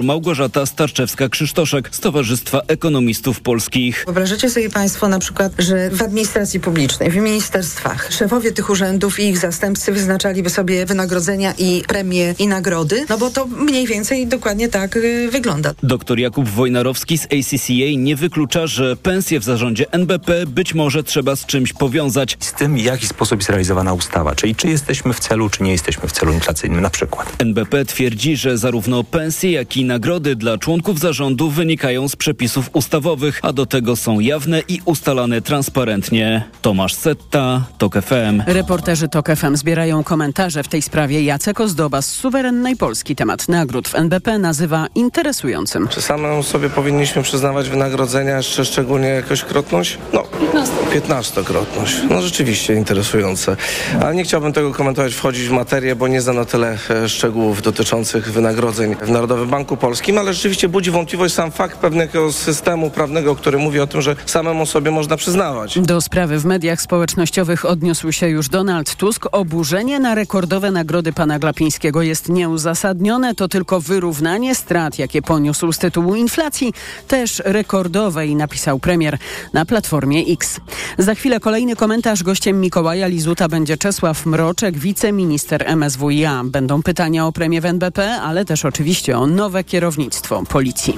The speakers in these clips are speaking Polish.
Małgorzata Starczewska-Krzysztoszek z Towarzystwa Ekonomistów Polskich. Wyobrażacie sobie Państwo na przykład, że w administracji publicznej, w ministerstwach szefowie tych urzędów i ich zastępcy wyznaczaliby sobie wynagrodzenia i premie i nagrody? No bo to mniej więcej dokładnie tak y, wygląda. Doktor Jakub Wojnarowski z ACCA nie wyklucza, że pensje w zarządzie NBP być może trzeba z czymś powiązać. Z tym, w jaki sposób jest realizowana ustawa, czyli czy jesteśmy w celu, czy nie jesteśmy w celu inflacyjnym na przykład. NBP twierdzi, że zarówno pensje, jak i nagrody dla członków zarządu wynikają z przepisów ustawowych, a do tego są jawne i ustalane transparentnie. Tomasz Setta, TOK FM. Reporterzy TOK FM zbierają komentarze w tej sprawie. Jacek Ozdoba z Suwerennej Polski temat nagród w NBP nazywa interesującym. Czy samemu sobie powinniśmy przyznawać wynagrodzenia, jeszcze szczególnie jakośkrotność? No, 15-krotność. No rzeczywiście interesujące. Ale nie chciałbym tego komentować, wchodzić w materię, bo nie znam na tyle e, szczegółów dotyczących wynagrodzeń w Narodowym Banku Polskim, ale rzeczywiście budzi wątpliwość sam fakt pewnego systemu prawnego, który mówi o tym, że samemu sobie można przyznawać. Do sprawy w mediach społecznościowych odniósł się już Donald Tusk. Oburzenie na rekordowe nagrody pana Glapińskiego jest nieuzasadnione. To tylko wyrównanie strat, jakie poniósł z tytułu inflacji, też rekordowej, napisał premier na Platformie X. Za chwilę kolejny komentarz. Gościem Mikołaja Lizuta będzie Czesław Mroczek, wiceminister MSWiA. Będą pytania o premię w NBP, ale też oczywiście o nowe kierownictwo policji.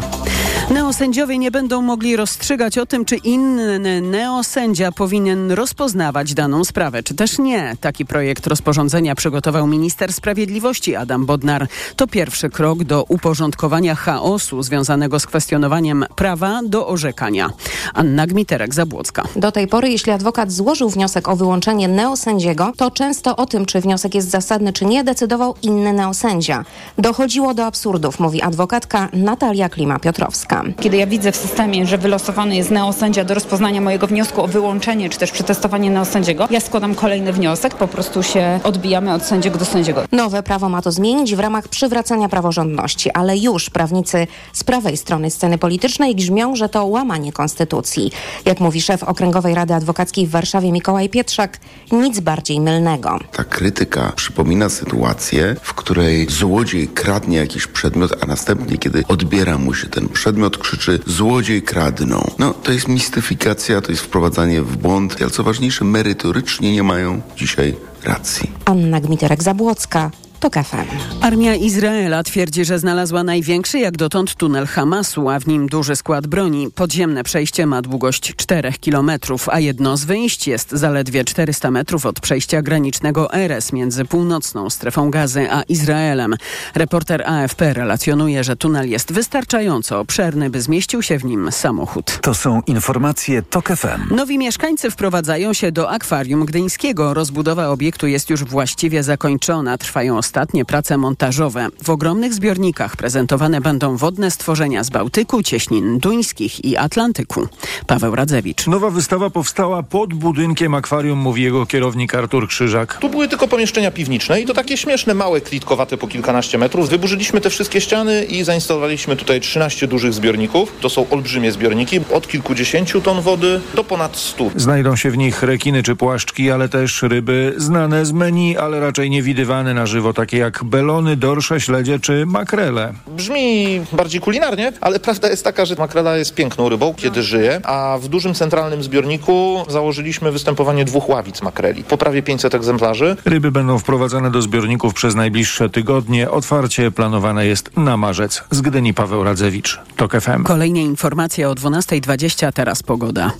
Neosędziowie nie będą mogli rozstrzygać o tym, czy inny neosędzia powinien rozpoznawać daną sprawę, czy też nie. Taki projekt rozporządzenia przygotował minister sprawiedliwości Adam Bodnar. To pierwszy krok do uporządkowania chaosu związanego z kwestionowaniem prawa do orzekania. Anna Gmiterek-Zabłocka. Do tej pory, jeśli adwokat złożył wniosek o wyłączenie neosędziego, to często o tym, czy wniosek jest zasadny, czy nie, decydował inny neosędzia. Dochodziło do absurdów, mówi adwokatka Natalia Klima-Piotrowska. Kiedy ja widzę w systemie, że wylosowany jest neosędzia do rozpoznania mojego wniosku o wyłączenie, czy też przetestowanie neosędziego, ja składam kolejny wniosek, po prostu się odbijamy od sędziego do sędziego. Nowe prawo ma to zmienić w ramach przywracania praworządności, ale już prawnicy z prawej strony sceny politycznej grzmią, że to łamanie konstytucji. Jak mówi szef Okręgowej Rady Adwokackiej w Warszawie Mikołaj Pietrzak, nic bardziej mylnego. Ta krytyka przypomina sytuację, w której złodziej kradnie jakiś przedmiot, a następnie, kiedy odbiera mu się ten przedmiot, krzyczy złodziej kradną. No, to jest mistyfikacja, to jest wprowadzanie w błąd, ale co ważniejsze, merytorycznie nie mają dzisiaj racji. Anna Gmiterek-Zabłocka, TOK FM. Armia Izraela twierdzi, że znalazła największy jak dotąd tunel Hamasu, a w nim duży skład broni. Podziemne przejście ma długość 4 kilometrów, a jedno z wyjść jest zaledwie 400 metrów od przejścia granicznego Eres między północną strefą gazy a Izraelem. Reporter AFP relacjonuje, że tunel jest wystarczająco obszerny, by zmieścił się w nim samochód. To są informacje TOK FM. Nowi mieszkańcy wprowadzają się do akwarium gdyńskiego. Rozbudowa obiektu jest już właściwie zakończona. Trwają ostatnie prace montażowe. W ogromnych zbiornikach prezentowane będą wodne stworzenia z Bałtyku, cieśnin duńskich i Atlantyku. Paweł Radzewicz. Nowa wystawa powstała pod budynkiem akwarium, mówi jego kierownik Artur Krzyżak. Tu były tylko pomieszczenia piwniczne i to takie śmieszne, małe, klitkowate po kilkanaście metrów. Wyburzyliśmy te wszystkie ściany i zainstalowaliśmy tutaj 13 dużych zbiorników. To są olbrzymie zbiorniki, od kilkudziesięciu ton wody do ponad 100. Znajdą się w nich rekiny czy płaszczki, ale też ryby znane z menu, ale raczej niewidywane na żywo, takie jak belony, dorsze, śledzie czy makrele. Brzmi bardziej kulinarnie, ale prawda jest taka, że makrela jest piękną rybą, kiedy żyje, a w dużym centralnym zbiorniku założyliśmy występowanie dwóch ławic makreli. Po prawie 500 egzemplarzy. Ryby będą wprowadzane do zbiorników przez najbliższe tygodnie. Otwarcie planowane jest na marzec. Z Gdyni Paweł Radzewicz, TOK FM. Kolejne informacje o 12.20, teraz pogoda.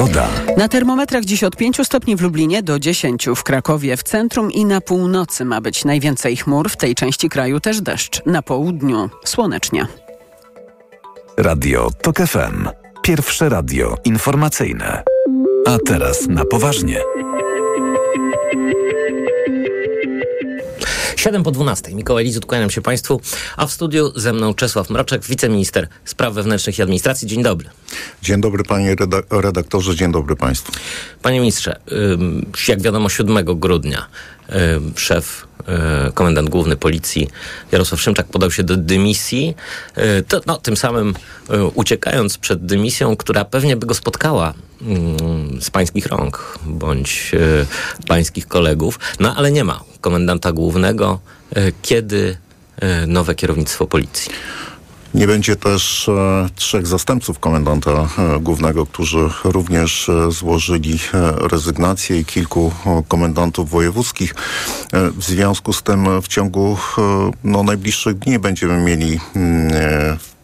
Pogoda. Na termometrach dziś od 5 stopni w Lublinie do 10 w Krakowie. W centrum i na północy ma być najwięcej chmur. W tej części kraju też deszcz. Na południu słonecznie. Radio TOK FM. Pierwsze radio informacyjne. A teraz na poważnie. 7 po 12. Mikołaj Lizut, kłaniam się Państwu, a w studiu ze mną Czesław Mroczek, wiceminister spraw wewnętrznych i administracji. Dzień dobry. Dzień dobry panie redaktorze, dzień dobry państwu. Panie ministrze, jak wiadomo 7 grudnia szef, komendant główny policji Jarosław Szymczak podał się do dymisji, to, no, tym samym uciekając przed dymisją, która pewnie by go spotkała z pańskich rąk bądź pańskich kolegów, no ale nie ma komendanta głównego. Kiedy nowe kierownictwo policji. Nie będzie też e, trzech zastępców komendanta e, głównego, którzy również e, złożyli e, rezygnację i kilku komendantów wojewódzkich. E, w związku z tym w ciągu e, no, najbliższych dni będziemy mieli mm,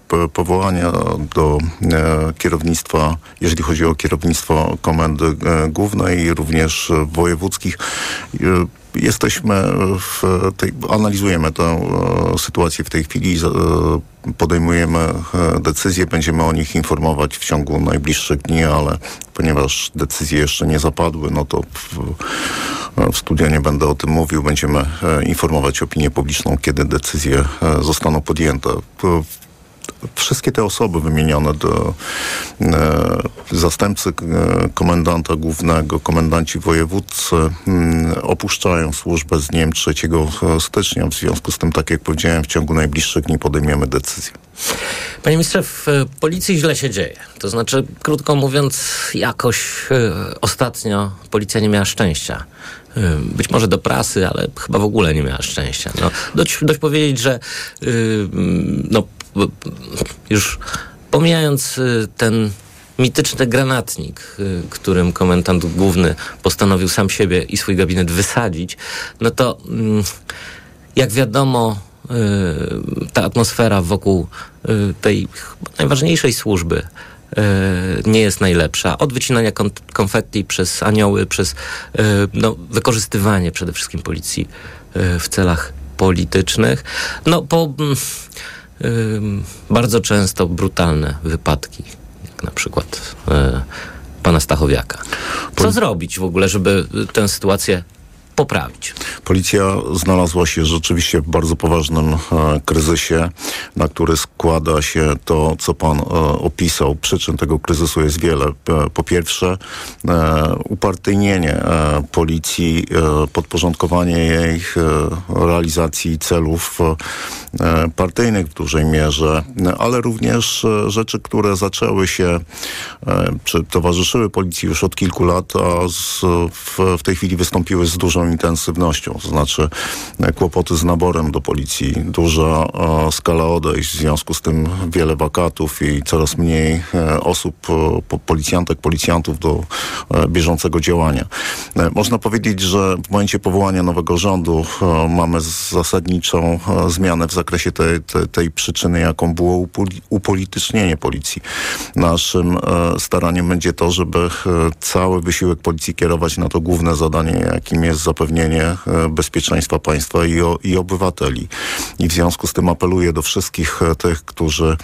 po- powołania do kierownictwa, jeżeli chodzi o kierownictwo komendy głównej i również wojewódzkich. Jesteśmy w tej, analizujemy tę e, sytuację w tej chwili, e, podejmujemy e, decyzje, będziemy o nich informować w ciągu najbliższych dni, ale ponieważ decyzje jeszcze nie zapadły, no to w, w studio nie będę o tym mówił. Będziemy informować opinię publiczną, kiedy decyzje zostaną podjęte. Wszystkie te osoby wymienione do e, zastępcy e, komendanta głównego, komendanci wojewódzcy mm, opuszczają służbę z dniem 3 stycznia. W związku z tym, tak jak powiedziałem, w ciągu najbliższych dni podejmiemy decyzję. Panie ministrze, w e, policji źle się dzieje. To znaczy, krótko mówiąc, jakoś e, ostatnio policja nie miała szczęścia. Być może do prasy, ale chyba w ogóle nie miała szczęścia. No, dość, dość powiedzieć, że no, już pomijając y, ten mityczny granatnik, y, którym komendant główny postanowił sam siebie i swój gabinet wysadzić, no to jak wiadomo, y, ta atmosfera wokół tej najważniejszej służby nie jest najlepsza. Od wycinania kon- konfetti przez anioły, przez y, no, wykorzystywanie przede wszystkim policji y, w celach politycznych. No po mm, bardzo często brutalne wypadki, jak na przykład pana Stachowiaka. Co zrobić w ogóle, żeby tę sytuację poprawić? Policja znalazła się rzeczywiście w bardzo poważnym e, kryzysie, na który składa się to, co pan e, opisał. Przyczyn tego kryzysu jest wiele. Po pierwsze, e, upartyjnienie e, policji, e, podporządkowanie jej e, realizacji celów partyjnych w dużej mierze, ale również rzeczy, które zaczęły się, czy towarzyszyły policji już od kilku lat, a z, w, w tej chwili wystąpiły z dużą intensywnością. To znaczy e, kłopoty z naborem do policji, duża e, skala odejść, w związku z tym wiele wakatów i coraz mniej e, osób, po, policjantek, policjantów do bieżącego działania. Można powiedzieć, że w momencie powołania nowego rządu mamy zasadniczą zmianę w zakresie tej, tej, tej przyczyny, jaką było upoli- upolitycznienie policji. Naszym staraniem będzie to, żeby cały wysiłek policji kierować na to główne zadanie, jakim jest zapewnienie e, bezpieczeństwa państwa i, o, i obywateli. I w związku z tym apeluję do wszystkich e, tych, którzy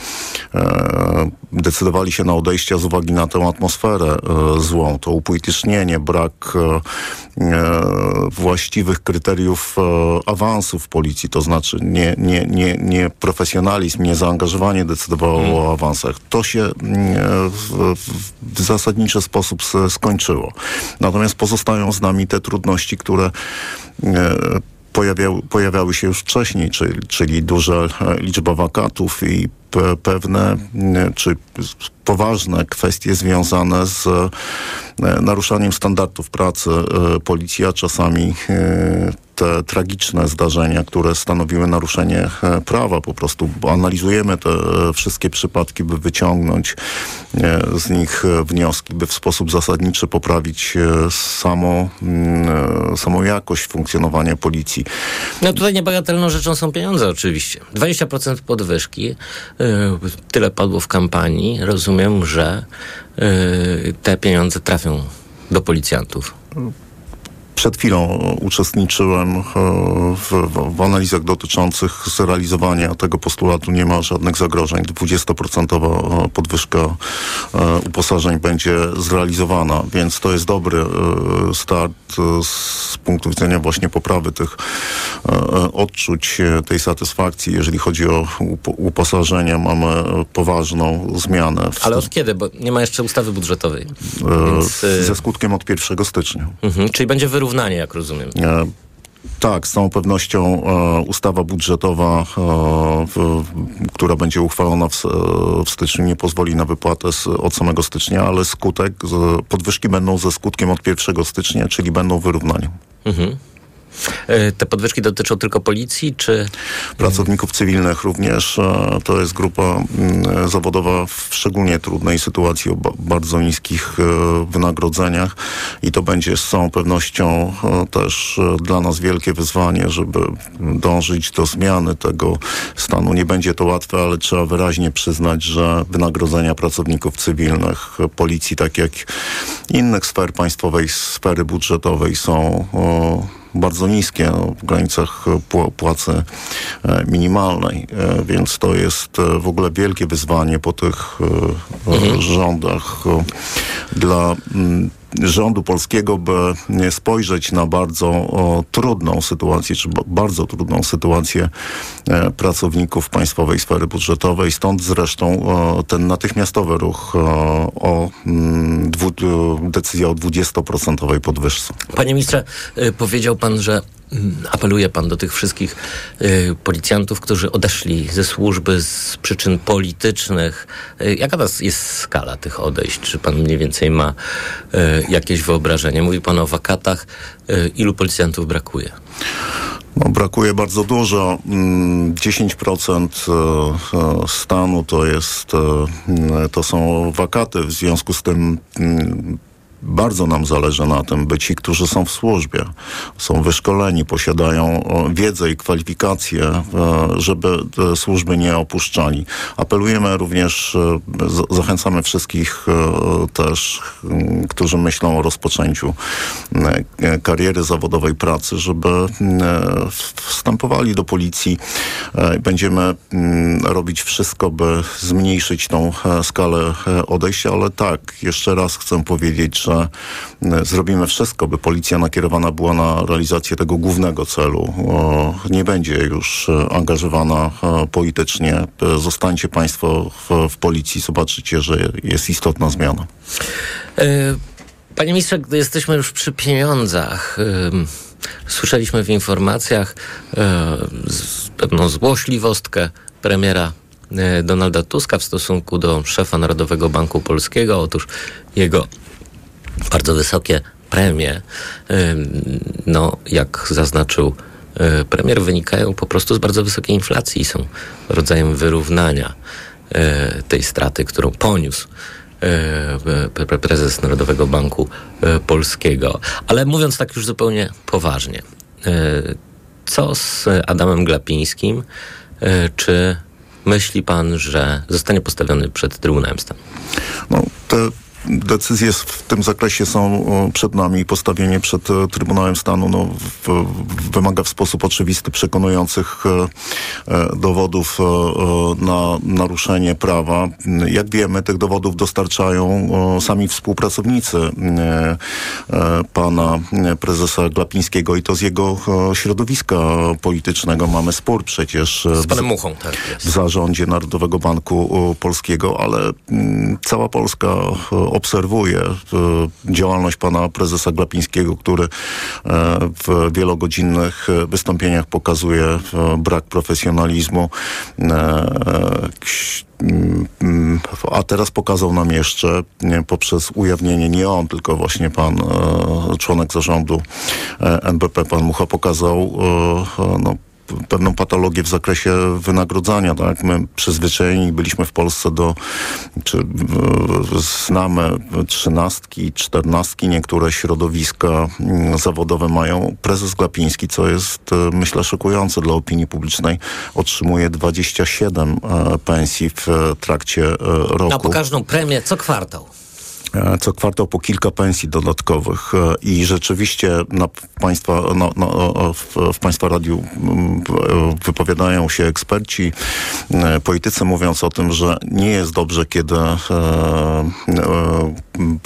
e, decydowali się na odejście z uwagi na tę atmosferę złą, to upolitycznienie, brak właściwych kryteriów awansu w policji, to znaczy nie, nie, nie, nie profesjonalizm, nie zaangażowanie decydowało o awansach. To się w, w zasadniczy sposób skończyło. Natomiast pozostają z nami te trudności, które e, pojawiały, się już wcześniej, czyli, czyli duża e, liczba wakatów i pewne czy poważne kwestie związane z e, naruszaniem standardów pracy e, policji, a czasami e, te tragiczne zdarzenia, które stanowiły naruszenie prawa. Po prostu analizujemy te wszystkie przypadki, by wyciągnąć z nich wnioski, by w sposób zasadniczy poprawić samo, mm, samą jakość funkcjonowania policji. No tutaj niebagatelną rzeczą są pieniądze oczywiście. 20% podwyżki, tyle padło w kampanii. Rozumiem, że yy, te pieniądze trafią do policjantów. Przed chwilą uczestniczyłem e, w, w, w analizach dotyczących zrealizowania tego postulatu. Nie ma żadnych zagrożeń. 20% podwyżka e, uposażeń będzie zrealizowana, więc to jest dobry e, start e, z punktu widzenia właśnie poprawy tych e, e, odczuć, e, tej satysfakcji. Jeżeli chodzi o up- uposażenie, mamy e, poważną zmianę. Ale od kiedy? Bo nie ma jeszcze ustawy budżetowej. e, Więc, ze skutkiem od 1 stycznia. mhm, czyli będzie wyrównanie, jak rozumiem. E, Tak, z całą pewnością e, ustawa budżetowa, e, w, która będzie uchwalona w, s- w styczniu, nie pozwoli na wypłatę z, od samego stycznia, ale skutek, z, podwyżki będą ze skutkiem od 1 stycznia, czyli będą wyrównaniem. Mhm. E, te podwyżki dotyczą tylko policji, czy... Pracowników cywilnych również. E, to jest grupa mm, zawodowa w szczególnie trudnej sytuacji, o bardzo niskich e, wynagrodzeniach i to będzie z całą pewnością też dla nas wielkie wyzwanie, żeby dążyć do zmiany tego stanu. Nie będzie to łatwe, ale trzeba wyraźnie przyznać, że wynagrodzenia pracowników cywilnych, policji, tak jak innych sfer państwowej, sfery budżetowej są bardzo niskie, no, w granicach płacy e, minimalnej, e, więc to jest e, w ogóle wielkie wyzwanie po tych mhm. rządach dla mm, rządu polskiego, by spojrzeć na bardzo o, trudną sytuację, czy bardzo trudną sytuację e, pracowników państwowej sfery budżetowej. Stąd zresztą o, ten natychmiastowy ruch o, o mm, dwu, decyzja o 20% podwyżce. Panie ministrze, y, powiedział pan, że apeluje pan do tych wszystkich y, policjantów, którzy odeszli ze służby z przyczyn politycznych. Y, jaka jest skala tych odejść? Czy pan mniej więcej ma y, jakieś wyobrażenie? Mówi pan o wakatach. Y, ilu policjantów brakuje? No, brakuje bardzo dużo. 10% mm, y, y, stanu to jest, to są wakaty. W związku z tym mm, bardzo nam zależy na tym, by ci, którzy są w służbie, są wyszkoleni, posiadają wiedzę i kwalifikacje, e, żeby służby nie opuszczali. Apelujemy również, e, zachęcamy wszystkich e, też, którzy myślą o rozpoczęciu kariery zawodowej pracy, żeby wstępowali do policji. Będziemy robić wszystko, by zmniejszyć tą skalę odejścia, ale tak, jeszcze raz chcę powiedzieć, że że e, zrobimy wszystko, by policja nakierowana była na realizację tego głównego celu. Nie będzie już e, angażowana e, politycznie. Zostańcie Państwo w, w policji, zobaczycie, że jest istotna zmiana. Panie ministrze, gdy jesteśmy już przy pieniądzach, słyszeliśmy w informacjach pewną złośliwostkę premiera Donalda Tuska w stosunku do szefa Narodowego Banku Polskiego. Otóż jego bardzo wysokie premie, no jak zaznaczył e, premier, wynikają po prostu z bardzo wysokiej inflacji i są rodzajem wyrównania e, tej straty, którą poniósł e, prezes Narodowego Banku Polskiego. Ale mówiąc tak już zupełnie poważnie, co z Adamem Glapińskim? Czy myśli pan, że zostanie postawiony przed Trybunałem Stanu? No, te decyzje w tym zakresie są przed nami. Postawienie przed e, Trybunałem Stanu no, w, wymaga w sposób oczywisty przekonujących e, e, dowodów na naruszenie prawa. Jak wiemy, tych dowodów dostarczają sami współpracownicy pana prezesa Glapińskiego i to z jego środowiska politycznego. Mamy spór przecież z panem Muchą, tak w zarządzie Narodowego Banku Polskiego, ale cała Polska obserwuję e, działalność pana prezesa Glapińskiego, który e, w wielogodzinnych wystąpieniach pokazuje e, brak profesjonalizmu. A teraz pokazał nam jeszcze poprzez ujawnienie nie on, tylko właśnie pan członek zarządu NBP, pan Mucha pokazał no, pewną patologię w zakresie wynagrodzania. Tak? My przyzwyczajeni byliśmy w Polsce do, czy znamy trzynastki, czternastki, niektóre środowiska mm, zawodowe mają. Prezes Glapiński, co jest e, myślę szokujące dla opinii publicznej, otrzymuje 27 e, pensji w trakcie e, roku. Na pokażną premię co kwartał. E, co kwartał po kilka pensji dodatkowych e, i rzeczywiście na państwa, no, no, w, w, Państwa radiu wypowiadają się eksperci, e, politycy mówiąc o tym, że nie jest dobrze, kiedy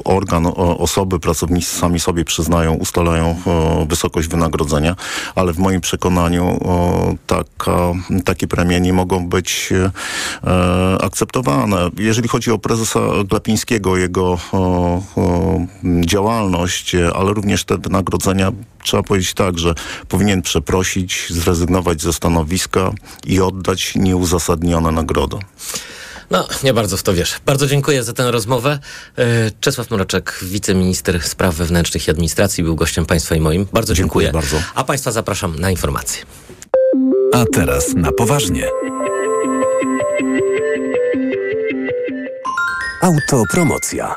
organ, osoby, pracownicy sami sobie przyznają, ustalają wysokość wynagrodzenia, ale w moim przekonaniu taka, takie premie nie mogą być akceptowane. Jeżeli chodzi o prezesa Glapińskiego, jego działalność, ale również te wynagrodzenia, trzeba powiedzieć tak, że powinien przeprosić, zrezygnować ze stanowiska i oddać nieuzasadnione nagrody. No, nie bardzo w to wiesz. Bardzo dziękuję za tę rozmowę. E, Czesław Mroczek, wiceminister spraw wewnętrznych i administracji, był gościem Państwa i moim. Bardzo dziękuję. Dziękuję bardzo. A Państwa zapraszam na informacje. A teraz na poważnie. Autopromocja.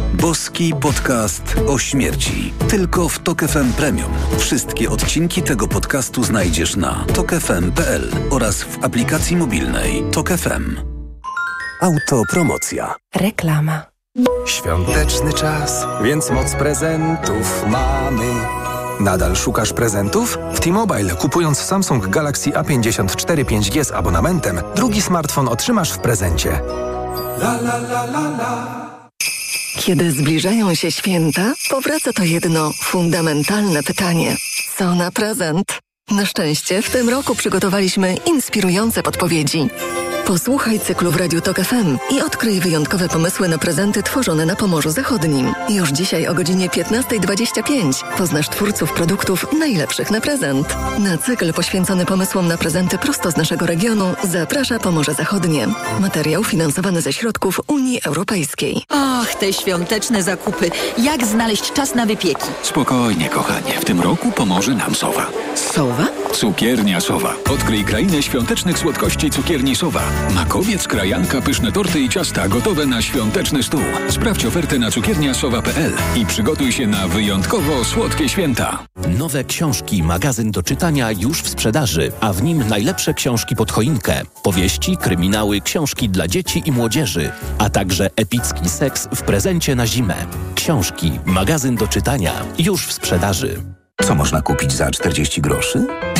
Boski podcast o śmierci. Tylko w Tok FM Premium. Wszystkie odcinki tego podcastu znajdziesz na tokefm.pl oraz w aplikacji mobilnej Tok FM. Autopromocja. Reklama. Świąteczny czas, więc moc prezentów mamy. Nadal szukasz prezentów? W T-Mobile kupując Samsung Galaxy A54 5G z abonamentem, drugi smartfon otrzymasz w prezencie. La, la, la, la, la. Kiedy zbliżają się święta, powraca to jedno fundamentalne pytanie. Co na prezent? Na szczęście w tym roku przygotowaliśmy inspirujące podpowiedzi. Posłuchaj cyklu w Radiu Tok FM i odkryj wyjątkowe pomysły na prezenty tworzone na Pomorzu Zachodnim. Już dzisiaj o godzinie 15.25 poznasz twórców produktów najlepszych na prezent. Na cykl poświęcony pomysłom na prezenty prosto z naszego regionu zaprasza Pomorze Zachodnie. Materiał finansowany ze środków Unii Europejskiej. Och, te świąteczne zakupy. Jak znaleźć czas na wypieki? Spokojnie, kochanie. W tym roku pomoże nam Sowa. Sowa? Cukiernia Sowa. Odkryj krainę świątecznych słodkości cukierni Sowa. Makowiec, krajanka, pyszne torty i ciasta gotowe na świąteczny stół. Sprawdź ofertę na cukierniasowa.pl i przygotuj się na wyjątkowo słodkie święta. Nowe książki, magazyn do czytania już w sprzedaży, a w nim najlepsze książki pod choinkę. Powieści, kryminały, książki dla dzieci i młodzieży, a także epicki seks w prezencie na zimę. Książki, magazyn do czytania już w sprzedaży. Co można kupić za 40 groszy?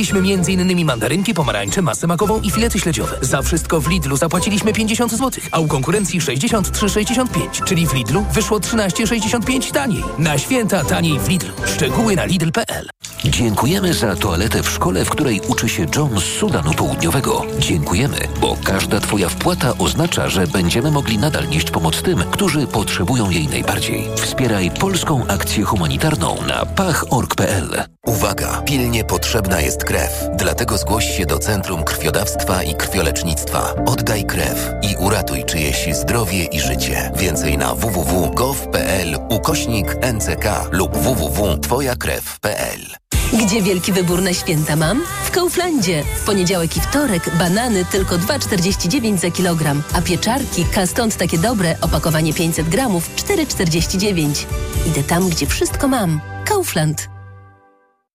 Kupiliśmy m.in. mandarynki, pomarańcze, masę makową i filety śledziowe. Za wszystko w Lidlu zapłaciliśmy 50 zł, a u konkurencji 63,65, czyli w Lidlu wyszło 13,65 taniej. Na święta taniej w Lidlu. Szczegóły na lidl.pl. Dziękujemy za toaletę w szkole, w której uczy się John z Sudanu Południowego. Dziękujemy, bo każda Twoja wpłata oznacza, że będziemy mogli nadal nieść pomoc tym, którzy potrzebują jej najbardziej. Wspieraj polską akcję humanitarną na pach.org.pl. Uwaga! Pilnie potrzebna jest krew. Dlatego zgłoś się do Centrum Krwiodawstwa i Krwiolecznictwa. Oddaj krew i uratuj czyjeś zdrowie i życie. Więcej na www.gov.pl ukośnik NCK lub www.twojakrew.pl Gdzie wielki wybór na święta mam? W Kauflandzie. W poniedziałek i wtorek banany tylko 2,49 za kilogram, a pieczarki, ka stąd takie dobre, opakowanie 500 gramów, 4,49. Idę tam, gdzie wszystko mam. Kaufland.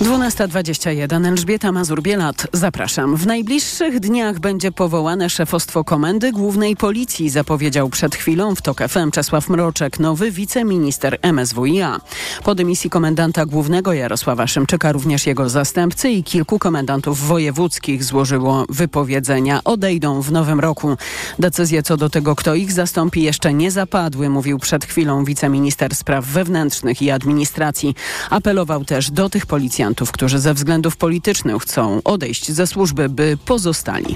12.21 Elżbieta Mazur-Bielat. Zapraszam. W najbliższych dniach będzie powołane szefostwo Komendy Głównej Policji, zapowiedział przed chwilą w TOK FM Czesław Mroczek, nowy wiceminister MSWiA. Po dymisji komendanta głównego Jarosława Szymczyka również jego zastępcy i kilku komendantów wojewódzkich złożyło wypowiedzenia. Odejdą w nowym roku. Decyzje co do tego, kto ich zastąpi jeszcze nie zapadły, mówił przed chwilą wiceminister spraw wewnętrznych i administracji. Apelował też do tych policjantów, którzy ze względów politycznych chcą odejść ze służby, by pozostali.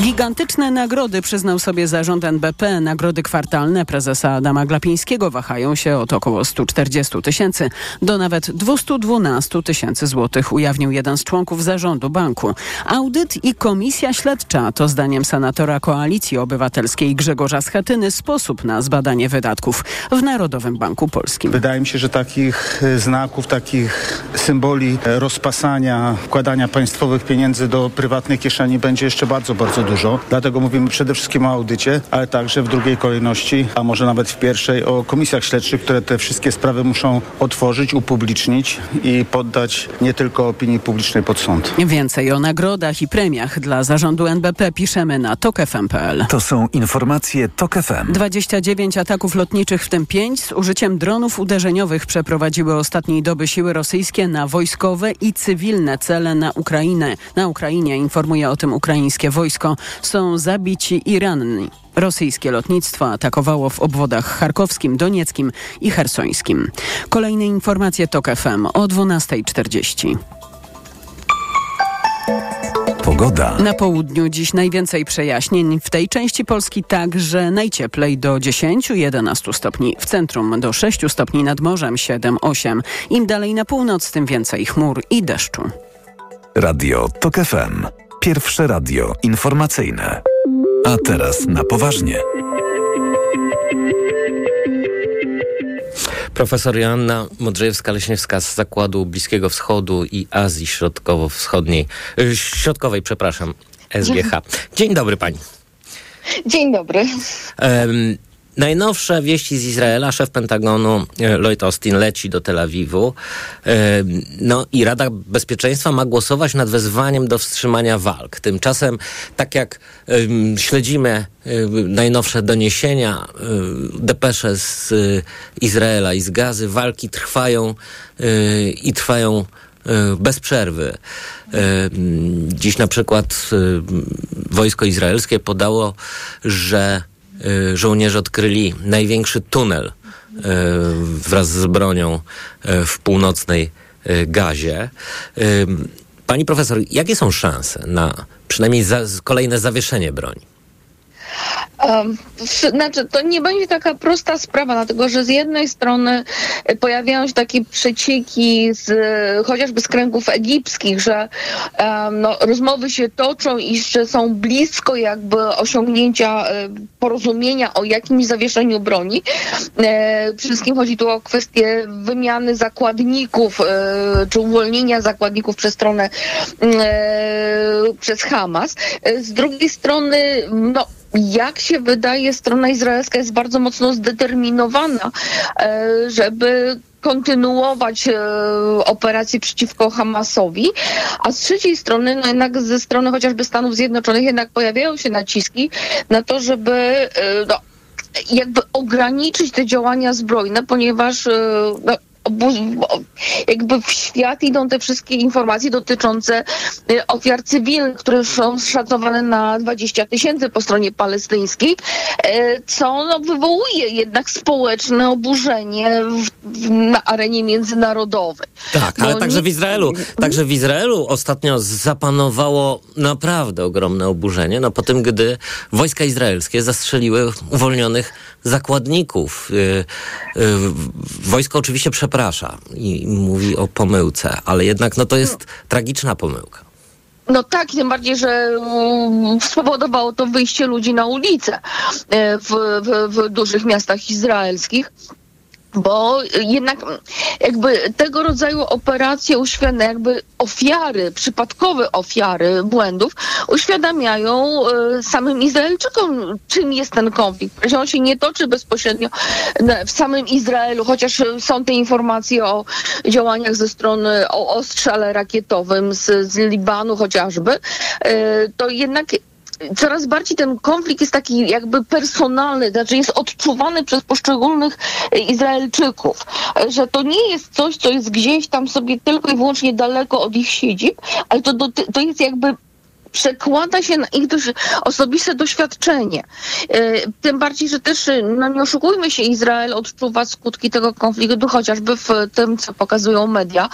Gigantyczne nagrody przyznał sobie zarząd NBP. Nagrody kwartalne prezesa Adama Glapińskiego wahają się od około 140 tysięcy do nawet 212 tysięcy złotych, ujawnił jeden z członków zarządu banku. Audyt i komisja śledcza to zdaniem senatora Koalicji Obywatelskiej Grzegorza Schetyny sposób na zbadanie wydatków w Narodowym Banku Polskim. Wydaje mi się, że takich e, znaków, takich symboli e, rozpasania, wkładania państwowych pieniędzy do prywatnej kieszeni będzie jeszcze bardzo, bardzo dużo. Dlatego mówimy przede wszystkim o audycie, ale także w drugiej kolejności, a może nawet w pierwszej, o komisjach śledczych, które te wszystkie sprawy muszą otworzyć, upublicznić i poddać nie tylko opinii publicznej pod sąd. Więcej o nagrodach i premiach dla zarządu NBP piszemy na tokefm.pl. To są informacje TOK FM. 29 ataków lotniczych, w tym 5 z użyciem dronów uderzeniowych przeprowadziły ostatniej doby siły rosyjskie na wojskowe i cywilne cele na Ukrainę. Na Ukrainie informuje o tym ukraińskie wojsko. Są zabici i ranni. Rosyjskie lotnictwo atakowało w obwodach charkowskim, donieckim i hersońskim. Kolejne informacje TOK FM o 12.40. Pogoda. Na południu dziś najwięcej przejaśnień. W tej części Polski także najcieplej do 10-11 stopni. W centrum do 6 stopni nad morzem 7-8. Im dalej na północ, tym więcej chmur i deszczu. Radio TOK FM. Pierwsze radio informacyjne. A teraz na poważnie. Profesor Joanna Modrzejewska-Leśniewska z Zakładu Bliskiego Wschodu i Azji Środkowo-Wschodniej, y, Środkowej, przepraszam, SGH. Dzień dobry pani. Dzień dobry. Em, Najnowsze wieści z Izraela, szef Pentagonu e, Lloyd Austin leci do Tel Awiwu. Em, No i Rada Bezpieczeństwa ma głosować nad wezwaniem do wstrzymania walk. Tymczasem, tak jak śledzimy em, najnowsze doniesienia, depesze z Izraela i z Gazy, walki trwają i trwają bez przerwy. Dziś na przykład wojsko izraelskie podało, że żołnierze odkryli największy tunel y, wraz z bronią y, w północnej y, Gazie. Y, Pani profesor, jakie są szanse na przynajmniej za, kolejne zawieszenie broni? Znaczy, to nie będzie taka prosta sprawa, dlatego że z jednej strony e, pojawiają się takie przecieki z, chociażby z kręgów egipskich, że no, rozmowy się toczą i że są blisko jakby osiągnięcia e, porozumienia o jakimś zawieszeniu broni. Przede wszystkim chodzi tu o kwestię wymiany zakładników, e, czy uwolnienia zakładników przez stronę przez Hamas. Z drugiej strony, no, jak się wydaje, strona izraelska jest bardzo mocno zdeterminowana, e, żeby kontynuować e, operacje przeciwko Hamasowi, a z trzeciej strony, no jednak ze strony chociażby Stanów Zjednoczonych jednak pojawiają się naciski na to, żeby e, no, jakby ograniczyć te działania zbrojne, ponieważ no, jakby w świat idą te wszystkie informacje dotyczące e, ofiar cywilnych, które są szacowane na 20 tysięcy po stronie palestyńskiej, e, co no, wywołuje jednak społeczne oburzenie w, w, na arenie międzynarodowej. Tak, ale także w Izraelu. Także w Izraelu ostatnio zapanowało naprawdę ogromne oburzenie, no po tym, gdy wojska izraelskie zastrzeliły uwolnionych zakładników. Y, y, wojsko oczywiście przeprasza i mówi o pomyłce, ale jednak no to jest tragiczna pomyłka. No tak, tym bardziej, że mm, spowodowało to wyjście ludzi na ulicę e, w, w, w dużych miastach izraelskich. Bo jednak mm, jakby tego rodzaju operacje uświadamiają, jakby ofiary, przypadkowe ofiary błędów uświadamiają e, samym Izraelczykom, czym jest ten konflikt. Że on się nie toczy bezpośrednio w samym Izraelu, chociaż e, są te informacje o działaniach ze strony, o ostrzale rakietowym z, z Libanu chociażby, e, to jednak coraz bardziej ten konflikt jest taki jakby personalny, znaczy jest odczuwany przez poszczególnych e, Izraelczyków, że to nie jest coś, co jest gdzieś tam sobie tylko i wyłącznie daleko od ich siedzib, ale to, doty- to jest jakby przekłada się na ich osobiste doświadczenie. E, Tym bardziej, że też, e, no nie oszukujmy się, Izrael odczuwa skutki tego konfliktu, chociażby w tym, co pokazują media,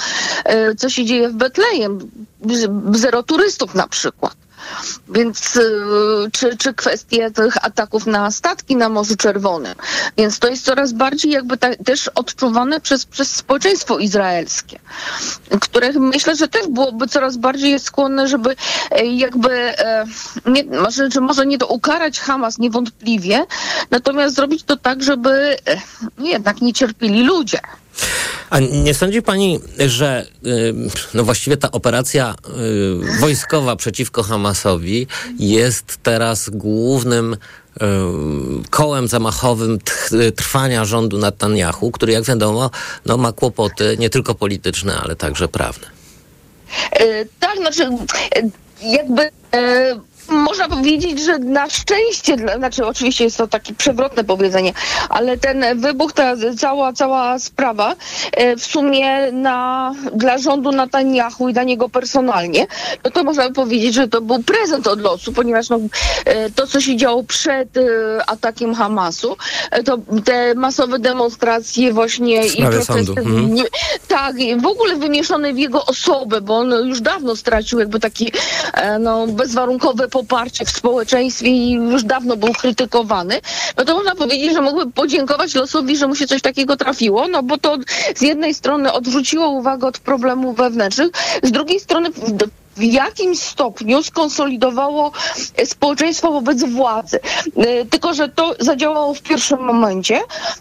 co się dzieje w Betlejem. Zero turystów na przykład. Więc y, czy, czy kwestie tych ataków na statki na Morzu Czerwonym. Więc to jest coraz bardziej jakby ta, też odczuwane przez, przez społeczeństwo izraelskie, które myślę, że też byłoby coraz bardziej skłonne, żeby e, jakby e, nie, może, że może nie to ukarać Hamas niewątpliwie, natomiast zrobić to tak, żeby e, jednak nie cierpieli ludzie. A nie sądzi pani, że y, no właściwie ta operacja y, wojskowa przeciwko Hamasowi jest teraz głównym y, kołem zamachowym trwania rządu Netanyahu, który jak wiadomo no, ma kłopoty nie tylko polityczne, ale także prawne? tak, znaczy jakby można powiedzieć, że na szczęście, znaczy oczywiście jest to takie przewrotne powiedzenie, ale ten wybuch, ta cała, cała sprawa e, w sumie na, dla rządu Netanyahu i dla niego personalnie, no to można by powiedzieć, że to był prezent od losu, ponieważ no, e, to, co się działo przed e, atakiem Hamasu, to te masowe demonstracje właśnie i protesty, mhm. nie, tak, w ogóle wymieszane w jego osobę, bo on już dawno stracił jakby taki no, bezwarunkowe poparcie w społeczeństwie i już dawno był krytykowany, no to można powiedzieć, że mógłby podziękować losowi, że mu się coś takiego trafiło, no bo to z jednej strony odwróciło uwagę od problemów wewnętrznych, z drugiej strony w jakimś stopniu skonsolidowało społeczeństwo wobec władzy. E, tylko, że to zadziałało w pierwszym momencie,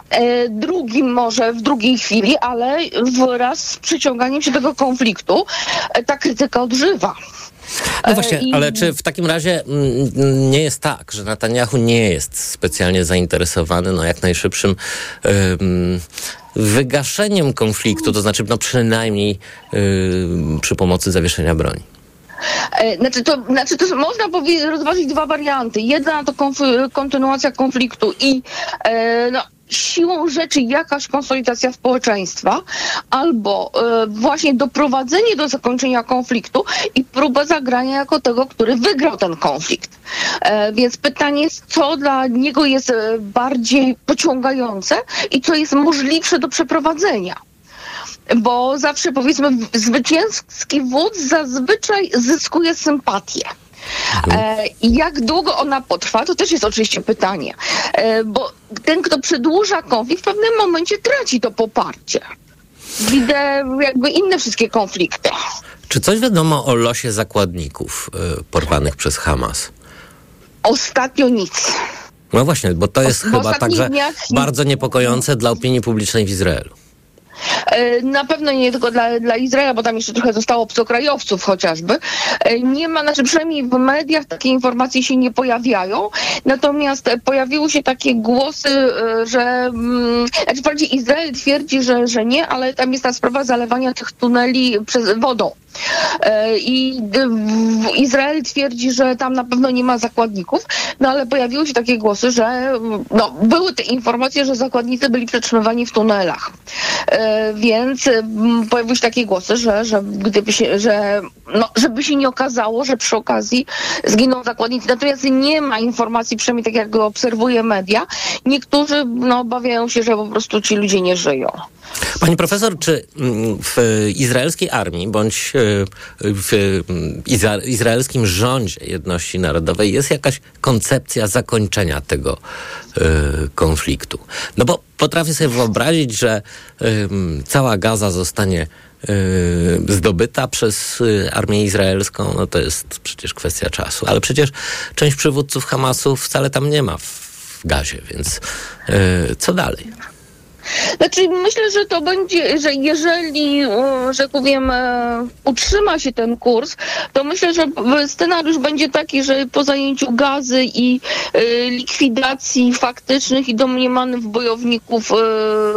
e, drugim może w drugiej chwili, ale wraz z przyciąganiem się tego konfliktu e, ta krytyka odżywa. No właśnie, I... ale czy w takim razie mm, nie jest tak, że Netanyahu nie jest specjalnie zainteresowany no, jak najszybszym um, wygaszeniem konfliktu, to znaczy no, przynajmniej um, przy pomocy zawieszenia broni? E, znaczy to, znaczy to można rozważyć dwa warianty. Jedna to konf- kontynuacja konfliktu i e, no, siłą rzeczy jakaś konsolidacja społeczeństwa, albo e, właśnie doprowadzenie do zakończenia konfliktu i próba zagrania jako tego, który wygrał ten konflikt. E, więc pytanie jest, co dla niego jest e, bardziej pociągające i co jest możliwsze do przeprowadzenia bo zawsze powiedzmy zwycięski wódz zazwyczaj zyskuje sympatię. E, jak długo ona potrwa, to też jest oczywiście pytanie, e, bo ten, kto przedłuża konflikt, w pewnym momencie traci to poparcie. Widzę jakby inne wszystkie konflikty. Czy coś wiadomo o losie zakładników y, porwanych przez Hamas? Ostatnio nic. No właśnie, bo to jest chyba także dniach... bardzo niepokojące dla opinii publicznej w Izraelu. E, na pewno nie tylko dla, dla Izraela, bo tam jeszcze trochę zostało obcokrajowców chociażby. E, nie ma, znaczy przynajmniej w mediach takie informacje się nie pojawiają, natomiast pojawiły się takie głosy, e, że mm, znaczy wprawdzie Izrael twierdzi, że, że nie, ale tam jest ta sprawa zalewania tych tuneli przez wodą. I Izrael twierdzi, że tam na pewno nie ma zakładników, no ale pojawiły się takie głosy, że no, były te informacje, że zakładnicy byli przetrzymywani w tunelach. Więc mm, pojawiły się takie głosy, że, że gdyby się, że, no, żeby się nie okazało, że przy okazji zginą zakładnicy. Natomiast nie ma informacji, przynajmniej tak jak obserwuję media. Niektórzy no, obawiają się, że po prostu ci ludzie nie żyją. Pani profesor, czy mm, w izraelskiej armii bądź e, w mm, izraelskim rządzie jedności narodowej jest jakaś koncepcja zakończenia tego konfliktu? No bo potrafię sobie wyobrazić, że cała Gaza zostanie e, zdobyta przez armię izraelską, no to jest przecież kwestia czasu. Ale przecież część przywódców Hamasu wcale tam nie ma w Gazie, więc co dalej? Znaczy myślę, że to będzie, że jeżeli, e, że powiem, e, utrzyma się ten kurs, to myślę, że scenariusz będzie taki, że po zajęciu gazy i e, likwidacji faktycznych i domniemanych bojowników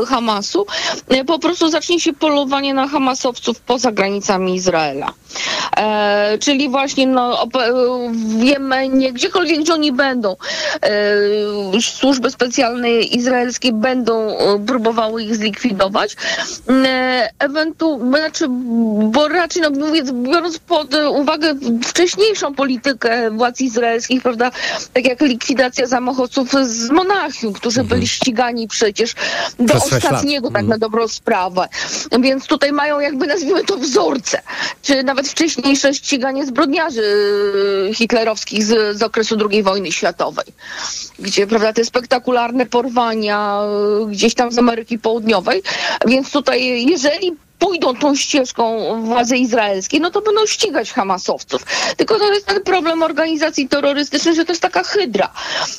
Hamasu, po prostu zacznie się polowanie na Hamasowców poza granicami Izraela. E, czyli właśnie no, w Jemenie, gdziekolwiek gdzie oni będą, e, służby specjalne izraelskie będą próbować próbowały ich zlikwidować. E, Ewentu, znaczy, bo raczej, no biorąc pod uwagę wcześniejszą politykę władz izraelskich, prawda, tak jak likwidacja zamachowców z Monachium, którzy byli ścigani przecież do Przez ostatniego, tak Mhm. na dobrą sprawę. Więc tutaj mają jakby, nazwijmy to, wzorce. Czy nawet wcześniejsze ściganie zbrodniarzy y, hitlerowskich z, z okresu II wojny światowej. Gdzie, prawda, te spektakularne porwania y, gdzieś tam z Ameryki Południowej. Więc tutaj, jeżeli pójdą tą ścieżką władze izraelskie, no to będą ścigać Hamasowców. Tylko to jest ten problem organizacji terrorystycznych, że to jest taka hydra.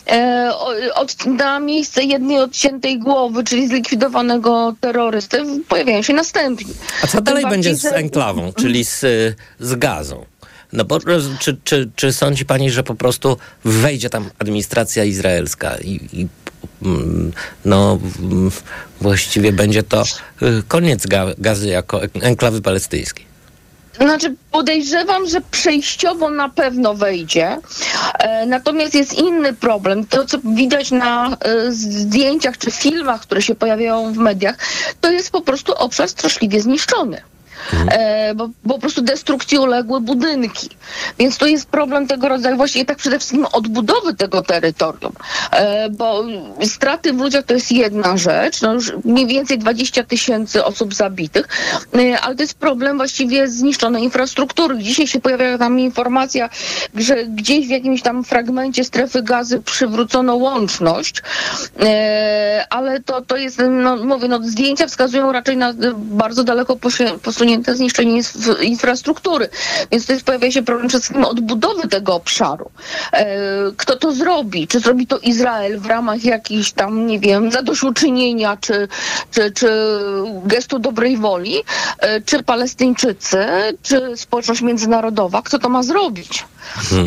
E, od, na miejsce jednej odciętej głowy, czyli zlikwidowanego terrorysty, pojawiają się następni. A co dalej będzie z enklawą, czyli z, z gazą? No bo czy, czy, czy sądzi pani, że po prostu wejdzie tam administracja izraelska i, i no mm, właściwie będzie to y, koniec ga, gazy jako en- enklawy palestyńskiej? Znaczy, podejrzewam, że przejściowo na pewno wejdzie. E, natomiast jest inny problem. To, co widać na e, zdjęciach czy filmach, które się pojawiają w mediach, to jest po prostu obszar straszliwie zniszczony. E, bo, bo po prostu destrukcji uległy budynki. Więc to jest problem tego rodzaju, właściwie tak przede wszystkim odbudowy tego terytorium. E, bo straty w ludziach to jest jedna rzecz, no już mniej więcej 20 tysięcy osób zabitych, e, ale to jest problem właściwie zniszczonej infrastruktury. Dzisiaj się pojawia tam informacja, że gdzieś w jakimś tam fragmencie strefy gazy przywrócono łączność, ale to, to jest, no mówię, no zdjęcia wskazują raczej na bardzo daleko posie- posunięte zniszczenie inf- infrastruktury. Więc jest, pojawia się problem przede wszystkim odbudowy tego obszaru. E, Kto to zrobi? Czy zrobi to Izrael w ramach jakichś tam, nie wiem, zadośćuczynienia, czy, czy, czy gestu dobrej woli, e, czy Palestyńczycy, czy społeczność międzynarodowa? Kto to ma zrobić?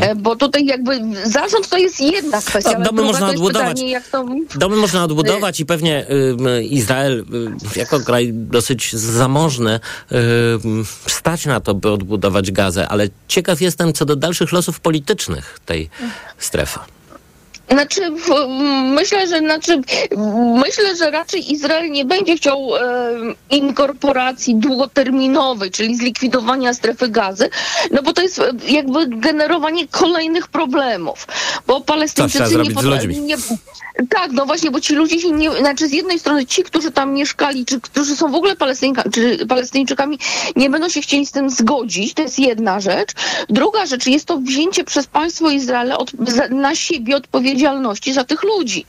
E, Bo tutaj jakby zarząd to jest jedna kwestia, No, domy można to jest odbudować. pytanie, to... Domy można odbudować i pewnie y, Izrael y, jako kraj dosyć zamożny y, stać na to, by odbudować Gazę, ale ciekaw jestem co do dalszych losów politycznych tej strefy. Znaczy, myślę, że znaczy, myślę, że raczej Izrael nie będzie chciał e, inkorporacji długoterminowej, czyli zlikwidowania strefy gazy, no bo to jest e, jakby generowanie kolejnych problemów, bo Palestyńczycy nie, nie tak, no właśnie, bo ci ludzie się nie, znaczy z jednej strony ci, którzy tam mieszkali, czy którzy są w ogóle Palestyńka, czy Palestyńczykami, nie będą się chcieli z tym zgodzić, to jest jedna rzecz. Druga rzecz, jest to wzięcie przez państwo Izraela od, na siebie odpowiedzialności za tych ludzi,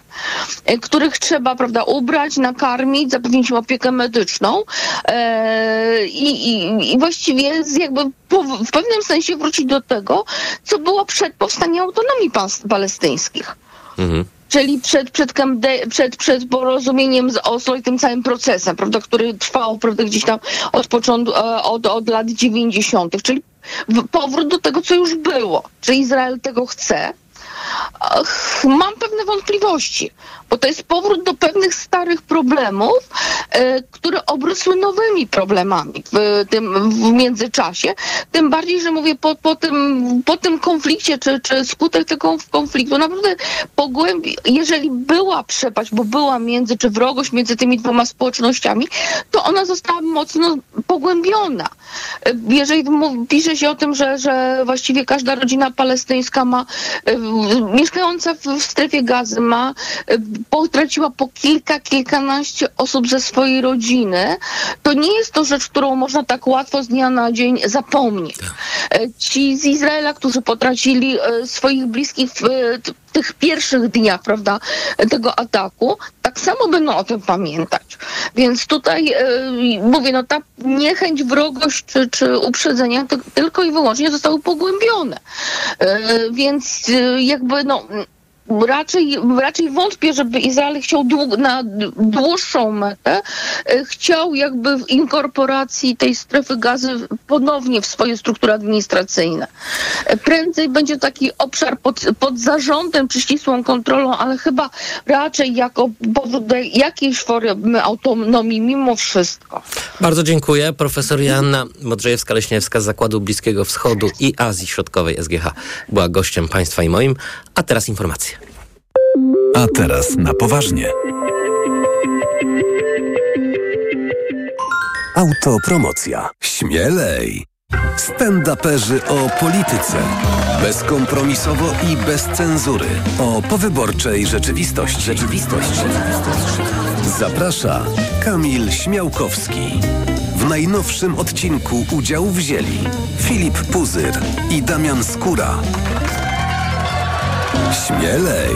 e, których trzeba, prawda, ubrać, nakarmić, zapewnić im opiekę medyczną e, i, i, i właściwie jakby w pewnym sensie wrócić do tego, co było przed powstaniem autonomii palestyńskich. Mhm. Czyli przed, przed, przed, przed porozumieniem z Oslo i tym całym procesem, prawda, który trwał prawda, gdzieś tam od początku, e, od, od lat 90., czyli powrót do tego, co już było. Czy Izrael tego chce? Ach, Mam pewne wątpliwości, bo to jest powrót do pewnych starych problemów, e, które obrosły nowymi problemami w tym w międzyczasie. Tym bardziej, że mówię, po, po, tym, po tym konflikcie, czy, czy skutek tego konfliktu, naprawdę pogłębi, jeżeli była przepaść, bo była między, czy wrogość między tymi dwoma społecznościami, to ona została mocno pogłębiona. E, Jeżeli pisze się o tym, że, że właściwie każda rodzina palestyńska ma, e, mieszkająca w, strefie gazy ma, potraciła po kilka, kilkanaście osób ze swojej rodziny, to nie jest to rzecz, którą można tak łatwo z dnia na dzień zapomnieć. E, Ci z Izraela, którzy potracili e, swoich bliskich w e, t- tych pierwszych dniach, prawda, tego ataku, tak samo będą o tym pamiętać. Więc tutaj e, mówię, no ta niechęć, wrogość czy, czy uprzedzenia to tylko i wyłącznie zostały pogłębione. E, Więc e, jakby no raczej, raczej wątpię, żeby Izrael chciał na dłuższą metę, e, chciał jakby w inkorporacji tej strefy gazy ponownie w swoje struktury administracyjne. E, Prędzej będzie taki obszar pod, pod zarządem czy ścisłą kontrolą, ale chyba raczej jako powód do jakiejś formy autonomii mimo wszystko. Bardzo dziękuję. Profesor Joanna Modrzejewska-Leśniewska z Zakładu Bliskiego Wschodu i Azji Środkowej SGH była gościem państwa i moim. A teraz informacje. A teraz na poważnie. Autopromocja. Śmielej! Stand-uperzy o polityce. Bezkompromisowo i bez cenzury. O powyborczej rzeczywistości. Rzeczywistość. Zaprasza Kamil Śmiałkowski. W najnowszym odcinku udział wzięli Filip Puzyr i Damian Skóra. Śmielej!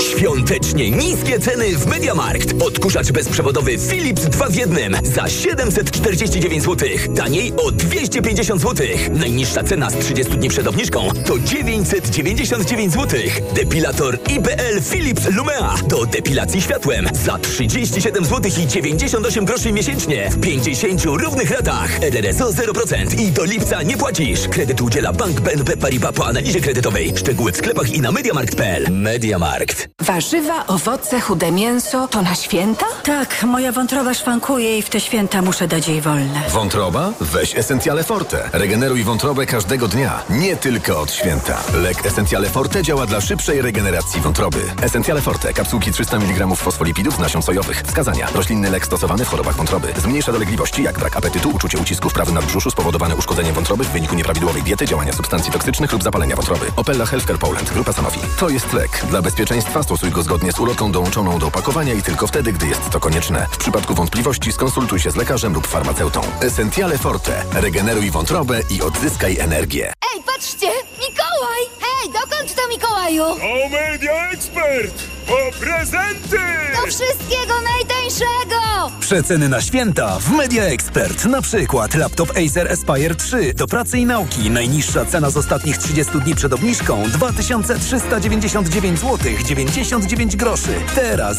Świątecznie niskie ceny w Mediamarkt. Odkurzacz bezprzewodowy Philips 2 w 1 za 749 zł. Taniej o 250 zł. Najniższa cena z 30 dni przed obniżką to 999 zł. Depilator IPL Philips Lumea do depilacji światłem za 37 zł i 98 groszy miesięcznie w 50 równych ratach. RRSO 0% i do lipca nie płacisz. Kredyt udziela Bank BNP Paribas po analizie kredytowej. Szczegóły w sklepach i na mediamarkt.pl. Mediamarkt. Warzywa, owoce, chude mięso to na święta? Tak, moja wątroba szwankuje i w te święta muszę dać jej wolne. Wątroba? Weź Essentiale Forte. Regeneruj wątrobę każdego dnia, nie tylko od święta. Lek Essentiale Forte działa dla szybszej regeneracji wątroby. Essentiale Forte. Kapsułki 300 mg fosfolipidów z nasion sojowych. Wskazania. Roślinny lek stosowany w chorobach wątroby. Zmniejsza dolegliwości jak brak apetytu, uczucie ucisku w prawym nadbrzuszu spowodowane uszkodzeniem wątroby w wyniku nieprawidłowej diety, działania substancji toksycznych lub zapalenia wątroby. Opella Healthcare Poland. Grupa Sanofi. To jest lek. Dla bezpieczeństwa stosuj go zgodnie z ulotką dołączoną do opakowania i tylko wtedy, gdy jest to konieczne. W przypadku wątpliwości skonsultuj się z lekarzem lub farmaceutą. Essentiale Forte. Regeneruj wątrobę i odzyskaj energię. Ej, patrzcie! Mikołaj! Hej, dokąd to Mikołaju? O Media Expert! Po prezenty! Do wszystkiego najtańszego! Przeceny na święta w Media Expert. Na przykład laptop Acer Aspire 3 do pracy i nauki. Najniższa cena z ostatnich 30 dni przed obniżką 2399 zł 99 groszy. Teraz